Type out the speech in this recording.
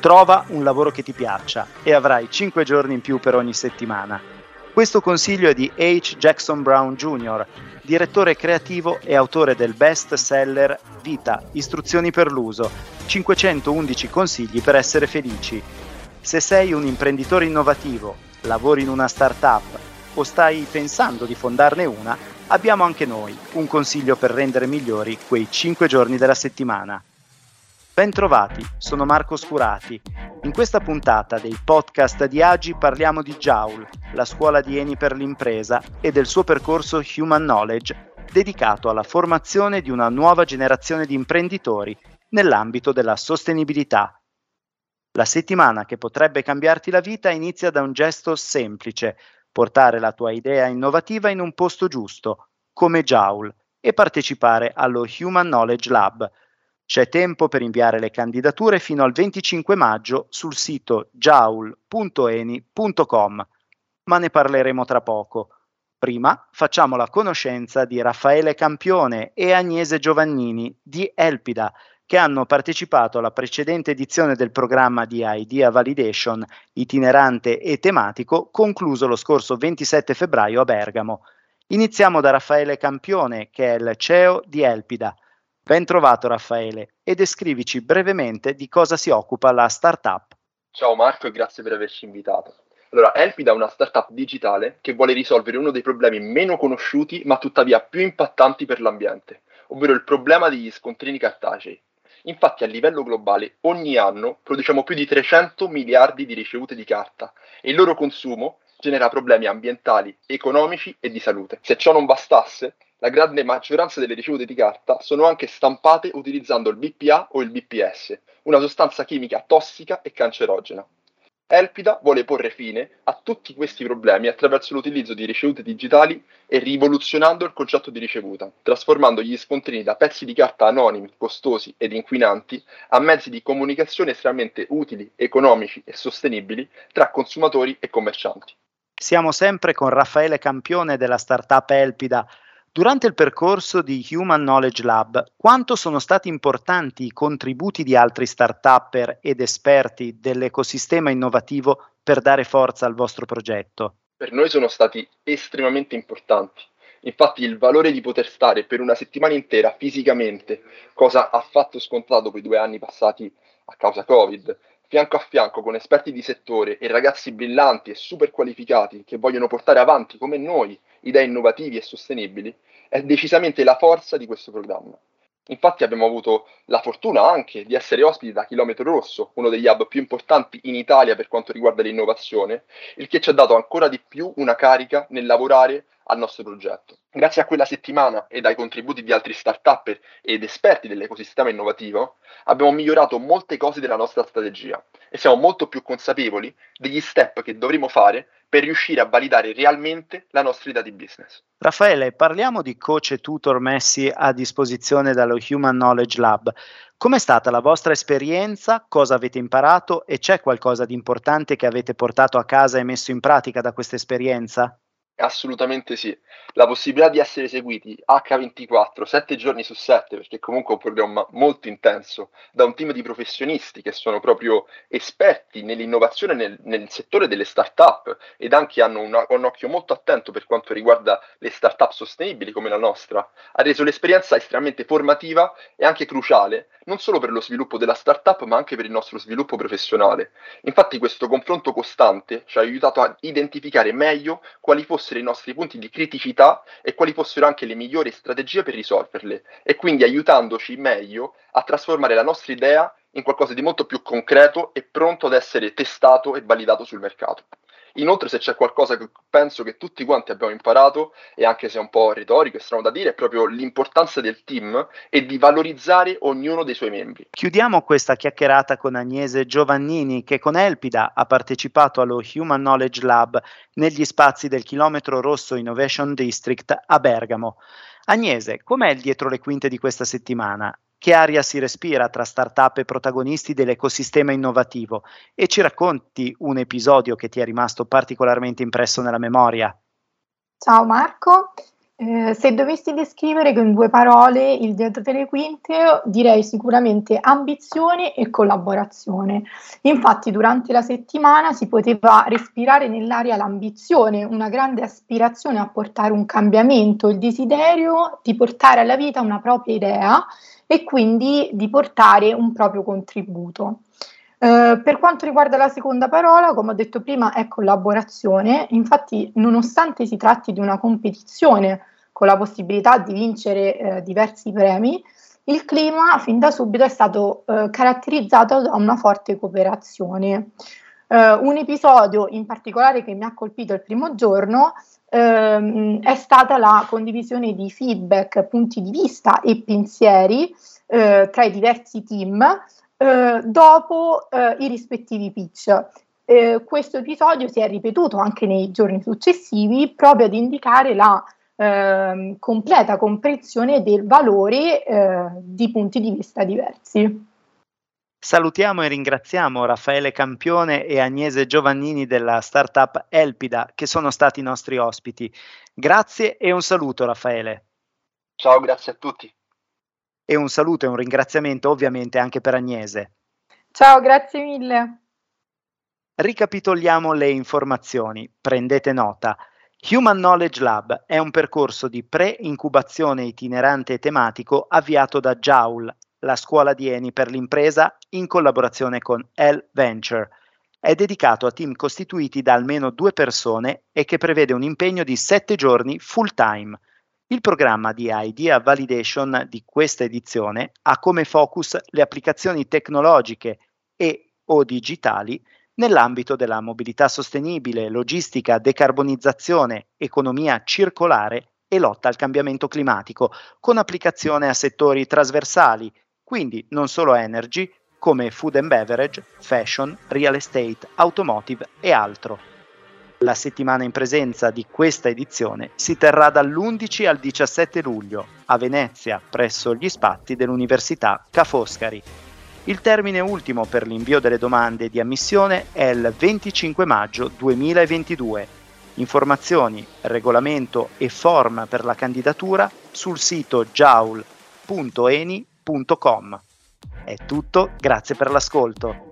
Trova un lavoro che ti piaccia e avrai 5 giorni in più per ogni settimana. Questo consiglio è di H. Jackson Brown Jr., direttore creativo e autore del best seller Vita, istruzioni per l'uso, 511 consigli per essere felici. Se sei un imprenditore innovativo, lavori in una startup o stai pensando di fondarne una, abbiamo anche noi un consiglio per rendere migliori quei 5 giorni della settimana. Bentrovati, sono Marco Scurati. In questa puntata dei podcast di Agi parliamo di Joule, la scuola di Eni per l'impresa e del suo percorso Human Knowledge dedicato alla formazione di una nuova generazione di imprenditori nell'ambito della sostenibilità. La settimana che potrebbe cambiarti la vita inizia da un gesto semplice, portare la tua idea innovativa in un posto giusto, come Joule, e partecipare allo Human Knowledge Lab, c'è tempo per inviare le candidature fino al 25 maggio sul sito jaul.eni.com, ma ne parleremo tra poco. Prima facciamo la conoscenza di Raffaele Campione e Agnese Giovannini di Elpida, che hanno partecipato alla precedente edizione del programma di Idea Validation itinerante e tematico concluso lo scorso 27 febbraio a Bergamo. Iniziamo da Raffaele Campione, che è il CEO di Elpida. Ben trovato Raffaele e descrivici brevemente di cosa si occupa la startup. Ciao Marco e grazie per averci invitato. Allora, Elpida è una startup digitale che vuole risolvere uno dei problemi meno conosciuti ma tuttavia più impattanti per l'ambiente, ovvero il problema degli scontrini cartacei. Infatti a livello globale ogni anno produciamo più di 300 miliardi di ricevute di carta e il loro consumo genera problemi ambientali, economici e di salute. Se ciò non bastasse, la grande maggioranza delle ricevute di carta sono anche stampate utilizzando il BPA o il BPS, una sostanza chimica tossica e cancerogena. Elpida vuole porre fine a tutti questi problemi attraverso l'utilizzo di ricevute digitali e rivoluzionando il concetto di ricevuta, trasformando gli scontrini da pezzi di carta anonimi, costosi ed inquinanti a mezzi di comunicazione estremamente utili, economici e sostenibili tra consumatori e commercianti. Siamo sempre con Raffaele Campione della startup Elpida Durante il percorso di Human Knowledge Lab, quanto sono stati importanti i contributi di altri start-upper ed esperti dell'ecosistema innovativo per dare forza al vostro progetto? Per noi sono stati estremamente importanti. Infatti il valore di poter stare per una settimana intera fisicamente, cosa affatto scontato dopo i due anni passati a causa Covid, fianco a fianco con esperti di settore e ragazzi brillanti e super qualificati che vogliono portare avanti come noi idee innovativi e sostenibili, è decisamente la forza di questo programma. Infatti abbiamo avuto la fortuna anche di essere ospiti da Chilometro Rosso, uno degli hub più importanti in Italia per quanto riguarda l'innovazione, il che ci ha dato ancora di più una carica nel lavorare al nostro progetto. Grazie a quella settimana e ai contributi di altri start-up ed esperti dell'ecosistema innovativo, abbiamo migliorato molte cose della nostra strategia e siamo molto più consapevoli degli step che dovremo fare per riuscire a validare realmente la nostra idea di business. Raffaele, parliamo di coach e tutor messi a disposizione dallo Human Knowledge Lab. Com'è stata la vostra esperienza? Cosa avete imparato e c'è qualcosa di importante che avete portato a casa e messo in pratica da questa esperienza? Assolutamente sì. La possibilità di essere seguiti H24, 7 giorni su 7, perché comunque è un programma molto intenso, da un team di professionisti che sono proprio esperti nell'innovazione nel, nel settore delle start-up ed anche hanno una, un occhio molto attento per quanto riguarda le start-up sostenibili come la nostra, ha reso l'esperienza estremamente formativa e anche cruciale, non solo per lo sviluppo della start-up, ma anche per il nostro sviluppo professionale. Infatti questo confronto costante ci ha aiutato a identificare meglio quali fossero fossero i nostri punti di criticità e quali fossero anche le migliori strategie per risolverle e quindi aiutandoci meglio a trasformare la nostra idea in qualcosa di molto più concreto e pronto ad essere testato e validato sul mercato. Inoltre, se c'è qualcosa che penso che tutti quanti abbiamo imparato, e anche se è un po' retorico e strano da dire, è proprio l'importanza del team e di valorizzare ognuno dei suoi membri. Chiudiamo questa chiacchierata con Agnese Giovannini, che con Elpida ha partecipato allo Human Knowledge Lab negli spazi del Chilometro Rosso Innovation District a Bergamo. Agnese, com'è il dietro le quinte di questa settimana? Che aria si respira tra startup e protagonisti dell'ecosistema innovativo e ci racconti un episodio che ti è rimasto particolarmente impresso nella memoria. Ciao Marco, Eh, se dovessi descrivere con due parole il dietro delle quinte, direi sicuramente ambizione e collaborazione. Infatti, durante la settimana si poteva respirare nell'aria l'ambizione, una grande aspirazione a portare un cambiamento, il desiderio di portare alla vita una propria idea e quindi di portare un proprio contributo. Uh, per quanto riguarda la seconda parola, come ho detto prima, è collaborazione. Infatti, nonostante si tratti di una competizione con la possibilità di vincere uh, diversi premi, il clima fin da subito è stato uh, caratterizzato da una forte cooperazione. un episodio in particolare che mi ha colpito il primo giorno ehm, è stata la condivisione di feedback, punti di vista e pensieri tra i diversi team eh, dopo eh, i rispettivi pitch. Eh, questo episodio si è ripetuto anche nei giorni successivi proprio ad indicare la ehm, completa comprensione del valore eh, di punti di vista diversi. Salutiamo e ringraziamo Raffaele Campione e Agnese Giovannini della startup Elpida che sono stati i nostri ospiti. Grazie e un saluto Raffaele. Ciao, grazie a tutti e un saluto e un ringraziamento ovviamente anche per Agnese. Ciao, grazie mille. Ricapitoliamo le informazioni, prendete nota. Human Knowledge Lab è un percorso di pre-incubazione itinerante e tematico avviato da JAUL, la scuola di Eni per l'impresa, in collaborazione con L Venture. È dedicato a team costituiti da almeno due persone e che prevede un impegno di sette giorni full time. Il programma di Idea Validation di questa edizione ha come focus le applicazioni tecnologiche e o digitali nell'ambito della mobilità sostenibile, logistica, decarbonizzazione, economia circolare e lotta al cambiamento climatico, con applicazione a settori trasversali, quindi non solo energy, come food and beverage, fashion, real estate, automotive e altro. La settimana in presenza di questa edizione si terrà dall'11 al 17 luglio a Venezia presso gli spazi dell'Università Ca' Foscari. Il termine ultimo per l'invio delle domande di ammissione è il 25 maggio 2022. Informazioni, regolamento e form per la candidatura sul sito jaul.eni.com. È tutto, grazie per l'ascolto.